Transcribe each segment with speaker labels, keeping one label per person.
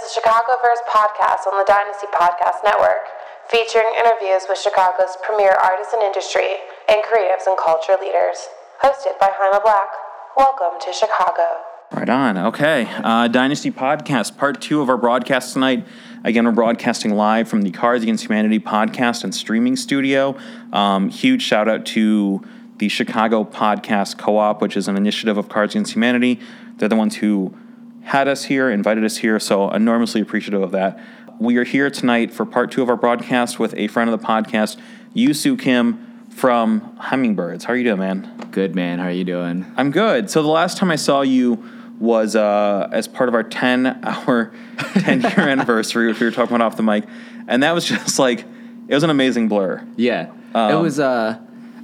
Speaker 1: the Chicagoverse podcast on the Dynasty Podcast Network, featuring interviews with Chicago's premier artists and industry and creatives and culture leaders. Hosted by Jaime Black. Welcome to Chicago.
Speaker 2: Right on. Okay. Uh, Dynasty Podcast, part two of our broadcast tonight. Again, we're broadcasting live from the Cards Against Humanity podcast and streaming studio. Um, huge shout out to the Chicago Podcast Co op, which is an initiative of Cards Against Humanity. They're the ones who had us here, invited us here, so enormously appreciative of that. We are here tonight for part two of our broadcast with a friend of the podcast, Yoo Soo Kim from Hemmingbirds. How are you doing, man?
Speaker 3: Good man. How are you doing?
Speaker 2: I'm good. So the last time I saw you was uh, as part of our 10 hour, 10 year anniversary, which we were talking about off the mic, and that was just like it was an amazing blur.
Speaker 3: Yeah, it
Speaker 2: Um,
Speaker 3: was. Uh,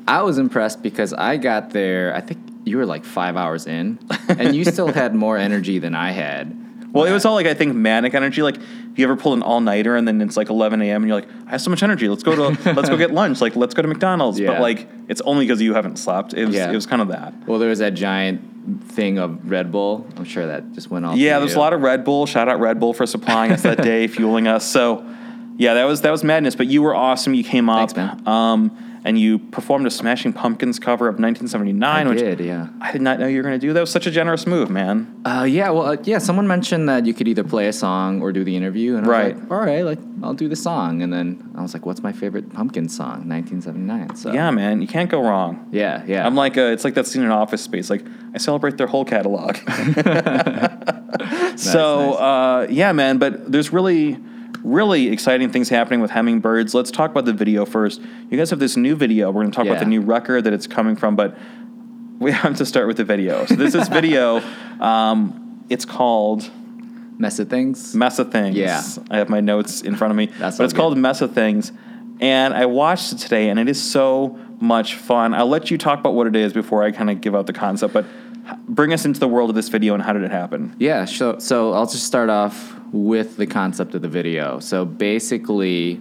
Speaker 3: I was impressed because I got there. I think you were like five hours in, and you still had more energy than I had.
Speaker 2: Well, it was all like I think manic energy. Like if you ever pull an all nighter and then it's like 11 a.m. and you're like, I have so much energy. Let's go to let's go get lunch. Like let's go to McDonald's. But like it's only because you haven't slept. It was
Speaker 3: Yeah.
Speaker 2: it was kind of that.
Speaker 3: Well, there was that giant thing of Red Bull. I'm sure that just went off.
Speaker 2: Yeah, there's a lot of Red Bull. Shout out Red Bull for supplying us that day, fueling us. So yeah, that was that was madness. But you were awesome. You came up,
Speaker 3: Thanks, man.
Speaker 2: um, and you performed a Smashing Pumpkins cover of 1979,
Speaker 3: I
Speaker 2: which
Speaker 3: did, yeah.
Speaker 2: I did not know you were going to do. That was such a generous move, man.
Speaker 3: Uh, yeah, well, uh, yeah. Someone mentioned that you could either play a song or do the interview, and I
Speaker 2: Right.
Speaker 3: was like, all right, like I'll do the song. And then I was like, what's my favorite pumpkin song? 1979. So
Speaker 2: Yeah, man, you can't go wrong.
Speaker 3: yeah, yeah.
Speaker 2: I'm like, uh, it's like that scene in Office Space. Like, I celebrate their whole catalog. so,
Speaker 3: nice.
Speaker 2: Uh, yeah, man. But there's really, really exciting things happening with Hemmingbirds. Let's talk about the video first. You guys have this new video. We're going to talk about the new record that it's coming from, but we have to start with the video. So this is video. Um, it's called
Speaker 3: mess of things.
Speaker 2: Mess of Things.
Speaker 3: Yeah.
Speaker 2: I have my notes in front of me.
Speaker 3: That's
Speaker 2: but it's
Speaker 3: good.
Speaker 2: called Mess of Things. And I watched it today, and it is so much fun. I'll let you talk about what it is before I kind of give out the concept, but bring us into the world of this video and how did it happen?
Speaker 3: Yeah, so, so I'll just start off with the concept of the video. So basically,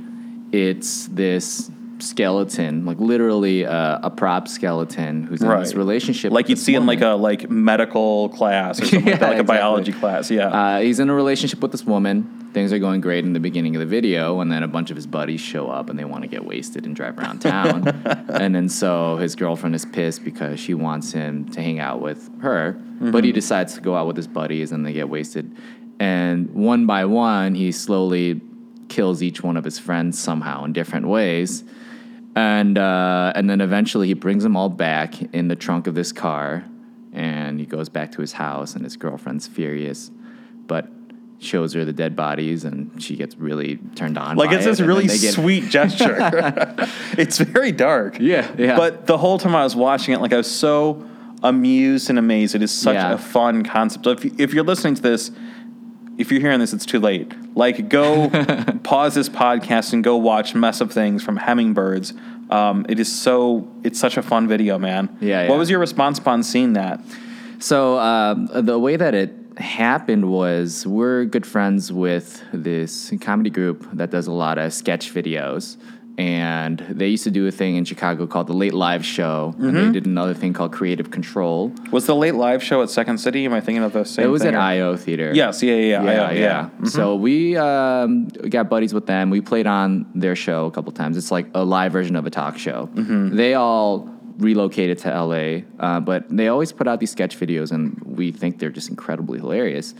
Speaker 3: it's this skeleton, like literally uh, a prop skeleton who's in this relationship.
Speaker 2: Like you'd see in like a like medical class or something like that,
Speaker 3: Yeah,
Speaker 2: like a
Speaker 3: exactly.
Speaker 2: biology class. Yeah.
Speaker 3: Uh, he's in a relationship with this woman. Things are going great in the beginning of the video, and then a bunch of his buddies show up and they want to get wasted and drive around town. and then so his girlfriend is pissed because she wants him to hang out with her, but he decides to go out with his buddies and they get wasted. And one by one, he slowly kills each one of his friends somehow in different ways. And uh, and then eventually he brings them all back in the trunk of this car, and he goes back to his house, and his girlfriend's furious, but shows her the dead bodies, and she gets really turned on.
Speaker 2: like it's this
Speaker 3: then
Speaker 2: really
Speaker 3: get-
Speaker 2: sweet gesture. it's very dark.
Speaker 3: Yeah, yeah.
Speaker 2: But the whole time I was watching it, like I was so amused and amazed. It is such
Speaker 3: Yeah.
Speaker 2: a fun concept. If, you, if you're listening to this, if you're hearing this, it's too late. Like, go pause this podcast and go watch Mess of Things from Hemmingbirds. Um, it is so, it's such a fun video, man.
Speaker 3: Yeah,
Speaker 2: What
Speaker 3: yeah.
Speaker 2: was your response upon seeing that?
Speaker 3: So um, the way that it happened was we're good friends with this comedy group that does a lot of sketch videos. And they used to do a thing in Chicago called the Late Live Show. And
Speaker 2: Mm-hmm.
Speaker 3: they did another thing called Creative Control.
Speaker 2: Was the late live show at Second City? Am I thinking of the same
Speaker 3: it was
Speaker 2: thing
Speaker 3: at
Speaker 2: or-
Speaker 3: IO Theater.
Speaker 2: Yes, yeah, yeah, yeah.
Speaker 3: yeah, yeah.
Speaker 2: Mhm.
Speaker 3: So we um, got buddies with them. We played on their show a couple times. It's like a live version of a talk show.
Speaker 2: Mm-hmm.
Speaker 3: They all relocated to LA, uh, but they always put out these sketch videos, and we think they're just incredibly hilarious.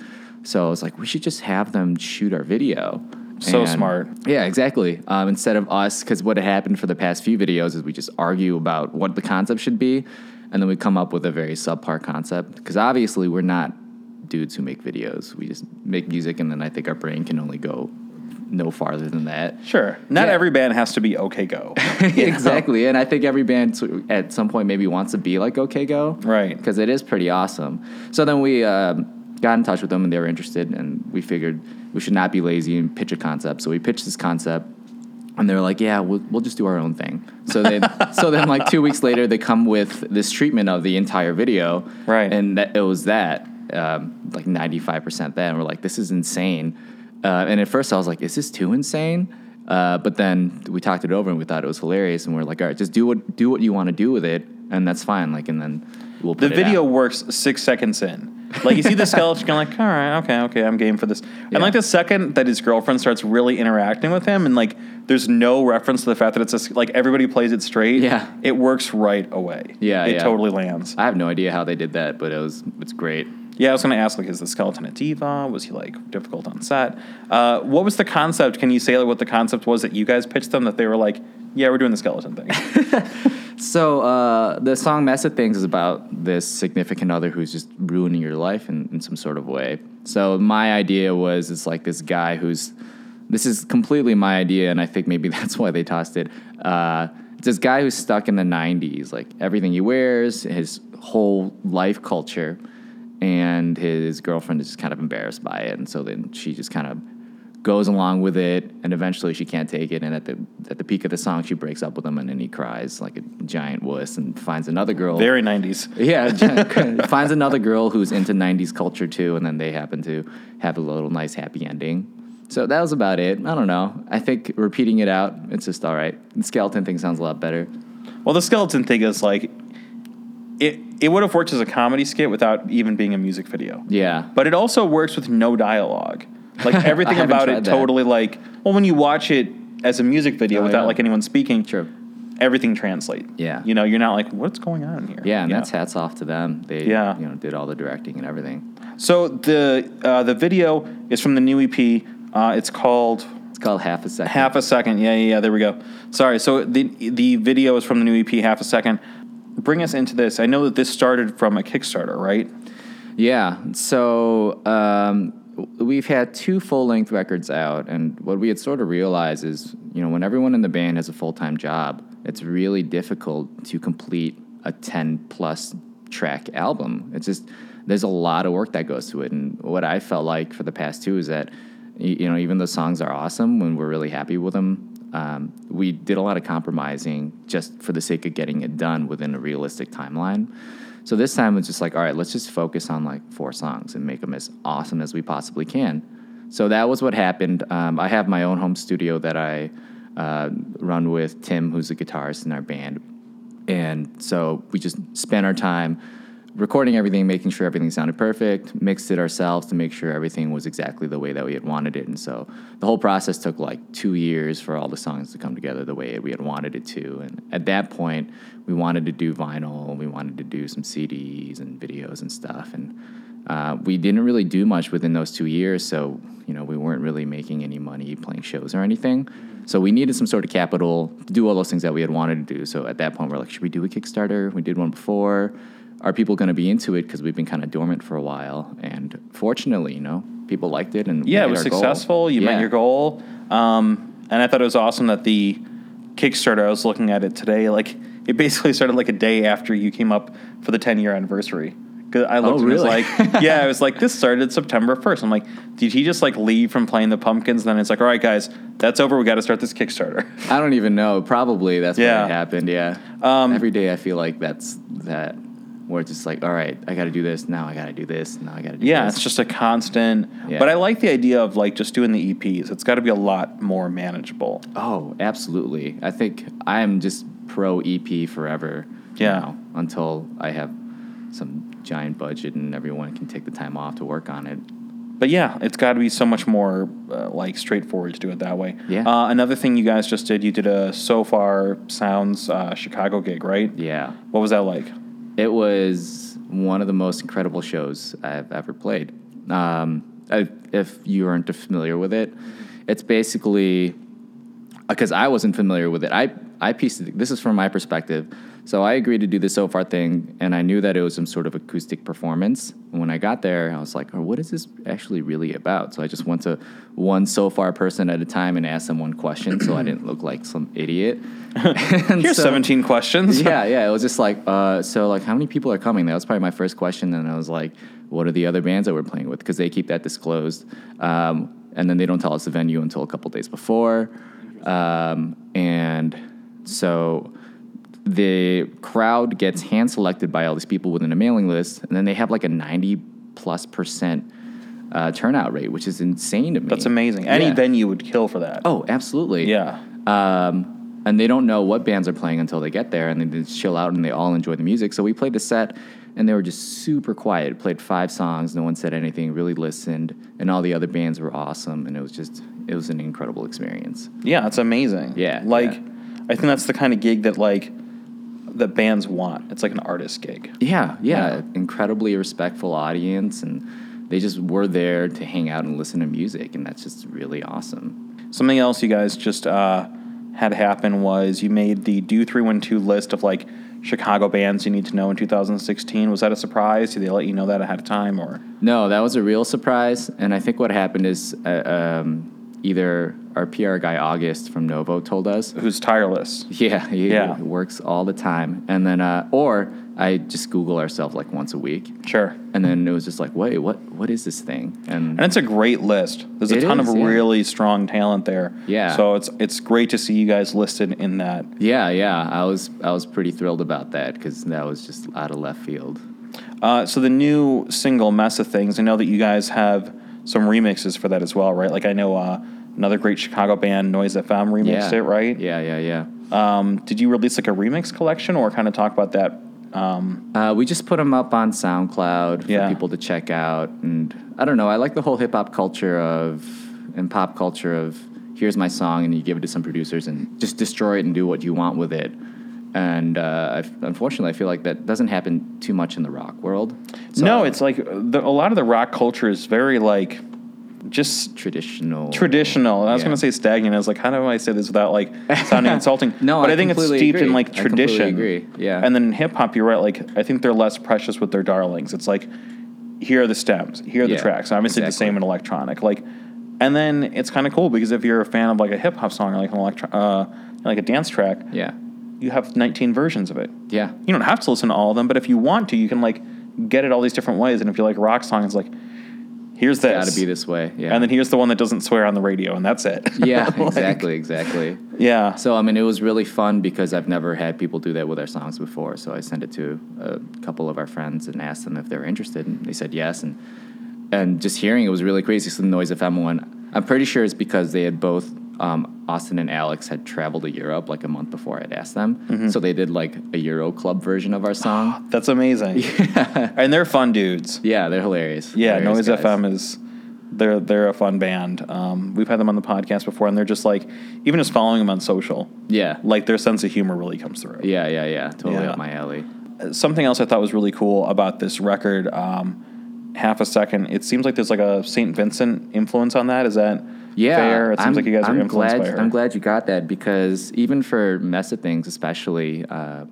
Speaker 3: So I was like, we should just have them shoot our video.
Speaker 2: So
Speaker 3: And-
Speaker 2: smart.
Speaker 3: Yeah, exactly. Um, instead of us, because what had happened for the past few videos is we just argue about what the concept should be, and then we come up with a very subpar concept. Because obviously, we're not dudes who make videos. We just make music, and then I think our brain can only go no farther than that.
Speaker 2: Sure. Not
Speaker 3: Yeah.
Speaker 2: every band has to be OK Go. you know?
Speaker 3: exactly, and I think every band at some point maybe wants to be like OK Go,
Speaker 2: Right.
Speaker 3: Because it is pretty awesome. So then we um, got in touch with them, and they were interested, and we figured we should not be lazy and pitch a concept. So we pitched this concept, and they're like, "Yeah, we'll, we'll just do our own thing." So then, so then, like two weeks later, they come with this treatment of the entire video,
Speaker 2: Right.
Speaker 3: And that, it was that, um, like ninety five percent. That, and we're like, "This is insane." Uh, and at first, I was like, "Is this too insane?" Uh, but then we talked it over, and we thought it was hilarious, and we're like, "All right, just do what do what you want to do with it, and that's fine." Like, and then we'll
Speaker 2: The video works six seconds in. Like you see the skeleton, like, all right, okay, okay, I'm game for this. And like the second that his girlfriend starts really interacting with him, and like there's no reference to the fact that it's a, like everybody plays it straight.
Speaker 3: Yeah.
Speaker 2: it works right away.
Speaker 3: Yeah,
Speaker 2: it
Speaker 3: yeah.
Speaker 2: totally lands.
Speaker 3: I have no idea how they did that, but it was it's great.
Speaker 2: Yeah, I was gonna ask like, is the skeleton a diva? Was he like difficult on set? Uh, what was the concept? Can you say like, what the concept was that you guys pitched them? That they were like, yeah, we're doing the skeleton thing.
Speaker 3: So uh, the song "Mess of Things" is about this significant other who's just ruining your life in, in some sort of way. So my idea was it's like this guy who's this is completely my idea, and I think maybe that's why they tossed it. Uh, it's this guy who's stuck in the '90s, like everything he wears, his whole life culture, and his girlfriend is just kind of embarrassed by it, and so then she just kind of goes along with it, and eventually she can't take it. And at the at the peak of the song, she breaks up with him, and then he cries like a giant wuss and finds another girl.
Speaker 2: Very '90s.
Speaker 3: yeah, finds another girl who's into '90s culture too, and then they happen to have a little nice happy ending. So that was about it. I don't know. I think repeating it out, it's just all right. The skeleton thing sounds a lot better.
Speaker 2: Well, the skeleton thing is like, it it would have worked as a comedy skit without even being a music video.
Speaker 3: Yeah,
Speaker 2: But it also works with no dialogue. Like everything about it
Speaker 3: that.
Speaker 2: totally like well when you watch it as a music video
Speaker 3: Oh,
Speaker 2: without
Speaker 3: yeah.
Speaker 2: like anyone speaking,
Speaker 3: True.
Speaker 2: everything translates.
Speaker 3: Yeah.
Speaker 2: You know, you're not like what's going on here.
Speaker 3: yeah, and
Speaker 2: You
Speaker 3: that's
Speaker 2: know?
Speaker 3: hats off to them. They
Speaker 2: Yeah.
Speaker 3: you know did all the directing and everything.
Speaker 2: So the uh, the video is from the new EP. Uh, it's called
Speaker 3: It's called Half a Second.
Speaker 2: Half a Second. Yeah, yeah, yeah. There we go. Sorry. So the the video is from the new EP, Half a Second. Bring us into this. I know that this started from a Kickstarter, right?
Speaker 3: Yeah. So um, we've had two full length records out, and what we had sort of realized is, you know, when everyone in the band has a full time job, it's really difficult to complete a 10 plus track album. It's just, there's a lot of work that goes to it. And what I felt like for the past two is that, you know, even though songs are awesome when we're really happy with them, um, we did a lot of compromising just for the sake of getting it done within a realistic timeline. So this time it's just like, all right, let's just focus on like four songs and make them as awesome as we possibly can. So that was what happened. Um, I have my own home studio that I uh, run with Tim, who's a guitarist in our band. And so we just spent our time recording everything, making sure everything sounded perfect, mixed it ourselves to make sure everything was exactly the way that we had wanted it. And so the whole process took like two years for all the songs to come together the way we had wanted it to. And at that point, we wanted to do vinyl, we wanted to do some CDs and videos and stuff. And uh, we didn't really do much within those two years. So, you know, we weren't really making any money playing shows or anything. So we needed some sort of capital to do all those things that we had wanted to do. So at that point, we're like, should we do a Kickstarter? We did one before. Are people going to be into it? Because we've been kind of dormant for a while. And fortunately, you know, people liked it. And
Speaker 2: Yeah, it was
Speaker 3: our goal.
Speaker 2: successful. You
Speaker 3: Yeah.
Speaker 2: met your goal. Um, and I thought it was awesome that the Kickstarter, I was looking at it today, like it basically started like a day after you came up for the 10 year anniversary. 'Cause I looked
Speaker 3: Oh,
Speaker 2: and it was like, yeah, I was like, this started September 1st. I'm like, did he just like leave from playing the pumpkins? And then it's like, all right, guys, that's over. We got to start this Kickstarter.
Speaker 3: I don't even know. Probably that's
Speaker 2: Yeah.
Speaker 3: what happened. Yeah.
Speaker 2: Um,
Speaker 3: Every day I feel like that's that, where it's just like, all right, I got to do this. Now I got to do this. Now I got to do this.
Speaker 2: Yeah,
Speaker 3: this.
Speaker 2: it's just a constant.
Speaker 3: Yeah.
Speaker 2: But I like the idea of like just doing the EPs. It's got to be a lot more manageable.
Speaker 3: Oh, absolutely. I think I'm just pro EP forever.
Speaker 2: Yeah.
Speaker 3: know, until I have some giant budget and everyone can take the time off to work on it.
Speaker 2: But yeah, it's got to be so much more uh, like straightforward to do it that way.
Speaker 3: Yeah.
Speaker 2: Uh, another thing you guys just did, you did a Sofar Sounds uh, Chicago gig, right?
Speaker 3: Yeah.
Speaker 2: What was that like?
Speaker 3: It was one of the most incredible shows I've ever played. Um, I, if you aren't familiar with it, it's basically because I wasn't familiar with it. I I pieced it. This is from my perspective. So I agreed to do the so far thing, and I knew that it was some sort of acoustic performance. And when I got there, I was like, "Oh, what is this actually really about?" So I just went to one so far person at a time and asked them one question, so I didn't look like some idiot.
Speaker 2: Here's
Speaker 3: so-
Speaker 2: 17 questions.
Speaker 3: yeah, yeah. It was just like, uh, so like, how many people are coming? That was probably my first question, and I was like, what are the other bands that we're playing with? Because they keep that disclosed, um, and then they don't tell us the venue until a couple days before, um, and so the crowd gets hand selected by all these people within a mailing list, and then they have like a ninety plus percent uh, turnout rate, which is insane to me.
Speaker 2: That's amazing. Any
Speaker 3: Yeah.
Speaker 2: venue would kill for that.
Speaker 3: Oh, absolutely.
Speaker 2: Yeah.
Speaker 3: Um, and they don't know what bands are playing until they get there, and they just chill out and they all enjoy the music. So we played the set, and they were just super quiet. Played five songs, no one said anything, really listened, and all the other bands were awesome, and it was just it was an incredible experience.
Speaker 2: Yeah, it's amazing.
Speaker 3: Yeah,
Speaker 2: like
Speaker 3: yeah.
Speaker 2: I think that's the kind of gig that like that bands want. It's like an artist gig.
Speaker 3: Yeah, yeah,
Speaker 2: Yeah.
Speaker 3: incredibly respectful audience, and they just were there to hang out and listen to music, and that's just really awesome.
Speaker 2: Something else you guys just uh, had happen was you made the Do Three One Two list of like Chicago bands you need to know in 2016. Was that a surprise? Did they let you know that ahead of time, or
Speaker 3: No, that was a real surprise, and I think what happened is uh, um, either our PR guy August from Novo told us.
Speaker 2: who's tireless?
Speaker 3: Yeah, he
Speaker 2: Yeah.
Speaker 3: works all the time, and then uh, or I just Google ourselves like once a week,
Speaker 2: Sure.
Speaker 3: and then it was just like, wait, what? What is this thing? And
Speaker 2: And it's a great list. There's a ton
Speaker 3: is,
Speaker 2: of
Speaker 3: yeah.
Speaker 2: really strong talent there.
Speaker 3: Yeah.
Speaker 2: So it's it's great to see you guys listed in that.
Speaker 3: yeah, yeah, I was I was pretty thrilled about that because that was just out of left field.
Speaker 2: Uh, so the new single "Mess of Things." I know that you guys have some remixes for that as well, right? Like I know uh, another great Chicago band, Noise FM, remixed
Speaker 3: yeah,
Speaker 2: it, right?
Speaker 3: Yeah, yeah, yeah.
Speaker 2: Um, did you release like a remix collection, or kind of talk about that? Um,
Speaker 3: Uh, we just put them up on SoundCloud for
Speaker 2: Yeah.
Speaker 3: people to check out, and I don't know. I like the whole hip hop culture of and pop culture of here's my song, and you give it to some producers and just destroy it and do what you want with it. And uh, unfortunately, I feel like that doesn't happen too much in the rock world. So,
Speaker 2: no, it's like the, a lot of the rock culture is very like just
Speaker 3: traditional.
Speaker 2: traditional. I was
Speaker 3: Yeah.
Speaker 2: going to say stagnant. I was like, how do I say this without like sounding insulting?
Speaker 3: No,
Speaker 2: but I,
Speaker 3: I
Speaker 2: think it's steeped in
Speaker 3: agree.
Speaker 2: like
Speaker 3: I
Speaker 2: tradition.
Speaker 3: agree, yeah.
Speaker 2: And then in hip hop, you're right. Like I think they're less precious with their darlings. It's like here are the stems, here are the
Speaker 3: Yeah,
Speaker 2: tracks. Obviously, the same in electronic. Like, and then it's kind of cool because if you're a fan of like a hip hop song or like an electro, uh, like a dance track,
Speaker 3: Yeah,
Speaker 2: you have 19 versions of it.
Speaker 3: yeah,
Speaker 2: You don't have to listen to all of them, but if you want to, you can like get it all these different ways. And if you like rock songs, like here's this,
Speaker 3: got to be this way. Yeah,
Speaker 2: and then here's the one that doesn't swear on the radio, and that's it.
Speaker 3: yeah,
Speaker 2: Like,
Speaker 3: exactly, exactly.
Speaker 2: Yeah.
Speaker 3: So I mean, it was really fun because I've never had people do that with our songs before. So I sent it to a couple of our friends and asked them if they were interested, and they said yes. And and just hearing it was really crazy. So the Noise of FM one, I'm pretty sure it's because they had both um, Austin and Alex had traveled to Europe like a month before I'd asked them.
Speaker 2: Mm-hmm.
Speaker 3: So they did like a Euro Club version of our song.
Speaker 2: That's amazing. Yeah. And they're fun dudes.
Speaker 3: yeah, they're hilarious.
Speaker 2: Yeah,
Speaker 3: Hilarious
Speaker 2: Noise
Speaker 3: guys.
Speaker 2: FM is they're they're a fun band. Um, we've had them on the podcast before, and they're just like even just following them on social,
Speaker 3: Yeah,
Speaker 2: like their sense of humor really comes through.
Speaker 3: yeah, yeah, yeah. Totally
Speaker 2: Yeah.
Speaker 3: up my alley.
Speaker 2: Something else I thought was really cool about this record, um, half a second. It seems like there's like a Saint Vincent influence on that. Is that
Speaker 3: Yeah,
Speaker 2: fair? It seems
Speaker 3: I'm,
Speaker 2: like you guys
Speaker 3: I'm
Speaker 2: influenced
Speaker 3: glad,
Speaker 2: by her.
Speaker 3: I'm glad you got that because even for mess of things, especially, uh,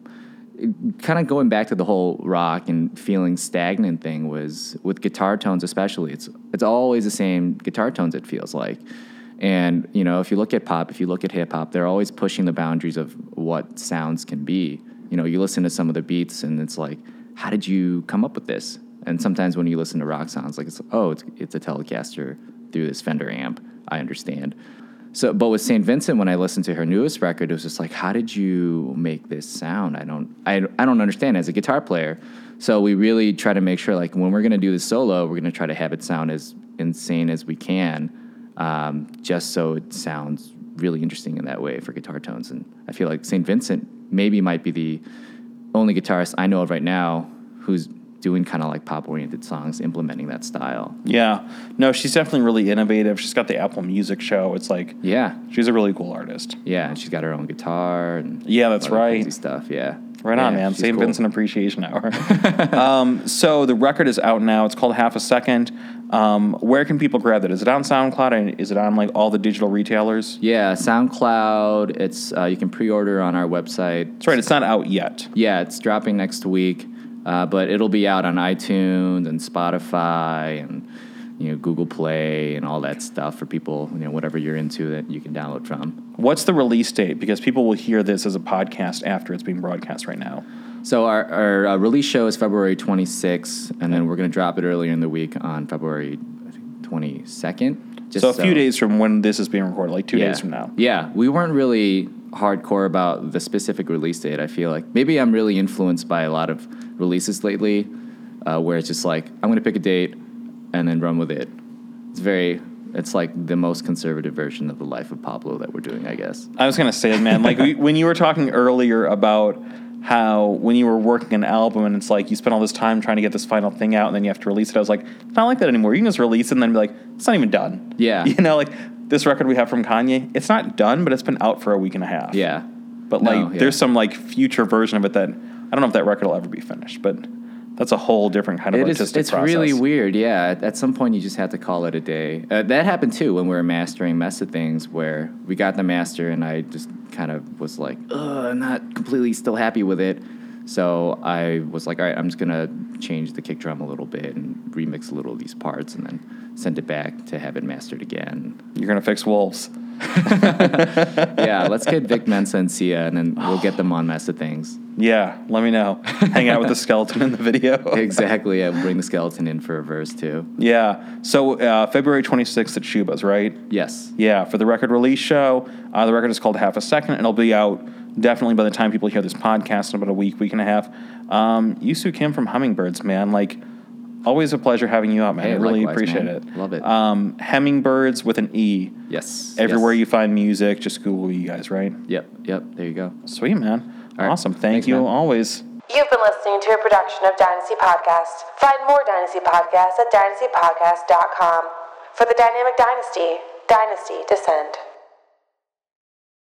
Speaker 3: kind of going back to the whole rock and feeling stagnant thing was with guitar tones, especially. It's it's always the same guitar tones. It feels like, and you know, if you look at pop, if you look at hip hop, they're always pushing the boundaries of what sounds can be. You know, you listen to some of the beats, and it's like, how did you come up with this? And sometimes when you listen to rock sounds, like it's oh, it's it's a Telecaster through this Fender amp. I understand. So, but with St. Vincent, when I listened to her newest record, it was just like, how did you make this sound? I don't, I, I don't understand as a guitar player. So we really try to make sure, like, when we're gonna do the solo, we're gonna try to have it sound as insane as we can, um, just so it sounds really interesting in that way for guitar tones. And I feel like St. Vincent maybe might be the only guitarist I know of right now who's doing kind of like pop oriented songs, implementing that style.
Speaker 2: yeah, no, she's definitely really innovative. She's got the Apple Music show. It's like
Speaker 3: Yeah,
Speaker 2: she's a really cool artist.
Speaker 3: yeah, and she's got her own guitar and
Speaker 2: Yeah, that's right.
Speaker 3: crazy stuff. Yeah,
Speaker 2: Right on, man. St.
Speaker 3: cool.
Speaker 2: Vincent Appreciation Hour. um, so the record is out now. It's called Half a Second. Um, where can people grab it? Is it on SoundCloud? And is it on like all the digital retailers?
Speaker 3: Yeah, SoundCloud. It's uh, you can pre-order on our website.
Speaker 2: That's right. It's not out yet.
Speaker 3: Yeah, it's dropping next week, uh, but it'll be out on iTunes and Spotify and you know Google Play and all that stuff for people. You know whatever you're into that you can download from.
Speaker 2: What's the release date? Because people will hear this as a podcast after it's being broadcast right now.
Speaker 3: So our, our uh, release show is February 26th, and then we're gonna drop it earlier in the week on February I think, 22nd.
Speaker 2: so a few days from when this is being recorded, like two
Speaker 3: yeah.
Speaker 2: days from now.
Speaker 3: Yeah, we weren't really hardcore about the specific release date. I feel like maybe I'm really influenced by a lot of releases lately, uh, where it's just like I'm gonna pick a date and then run with it. It's very, it's like the most conservative version of the life of Pablo that we're doing, I guess.
Speaker 2: I was gonna say, man, like we, when you were talking earlier about how when you were working an album and it's like you spent all this time trying to get this final thing out and then you have to release it. I was like, it's not like that anymore. You can just release it and then be like, it's not even done.
Speaker 3: Yeah.
Speaker 2: You know, like this record we have from Kanye, it's not done, but it's been out for a week and a half.
Speaker 3: Yeah.
Speaker 2: But
Speaker 3: No,
Speaker 2: like,
Speaker 3: yeah.
Speaker 2: there's some like future version of it that I don't know if that record will ever be finished, but that's a whole different kind of
Speaker 3: It is,
Speaker 2: artistic
Speaker 3: it's
Speaker 2: process.
Speaker 3: really weird, yeah. At, at some point, you just have to call it a day. Uh, that happened too when we were mastering Mess of Things, where we got the master, and I just kind of was like, ugh, I'm not completely still happy with it. So I was like, all right, I'm just gonna change the kick drum a little bit and remix a little of these parts, and then send it back to have it mastered again.
Speaker 2: You're gonna fix wolves.
Speaker 3: yeah, let's get Vic Mensa and Sia, and then we'll get them on Mess of Things.
Speaker 2: Yeah, let me know. Hang out with the skeleton in the video.
Speaker 3: exactly. Yeah, bring the skeleton in for a verse too.
Speaker 2: Yeah. So uh, February 26th at Schubas, right?
Speaker 3: Yes.
Speaker 2: Yeah, for the record release show. Uh, the record is called Half a Second. and It'll be out definitely by the time people hear this podcast in about a week, week and a half. Um, Yoo Soo Kim from Hemmingbirds, man. Like, always a pleasure having you out, man.
Speaker 3: Hey,
Speaker 2: I really
Speaker 3: likewise,
Speaker 2: appreciate
Speaker 3: man.
Speaker 2: it.
Speaker 3: Love it.
Speaker 2: Um, Hemmingbirds with an E.
Speaker 3: Yes.
Speaker 2: Everywhere
Speaker 3: yes.
Speaker 2: you find music, just Google you guys, right?
Speaker 3: Yep. Yep. There you go.
Speaker 2: Sweet, man.
Speaker 3: All right.
Speaker 2: Awesome. Thank
Speaker 3: Thanks,
Speaker 2: you
Speaker 3: man.
Speaker 2: always.
Speaker 1: You've been listening to a production of Dynasty Podcast. Find more Dynasty Podcasts at dynastypodcast.com. For the Dynamic Dynasty, Dynasty Descend.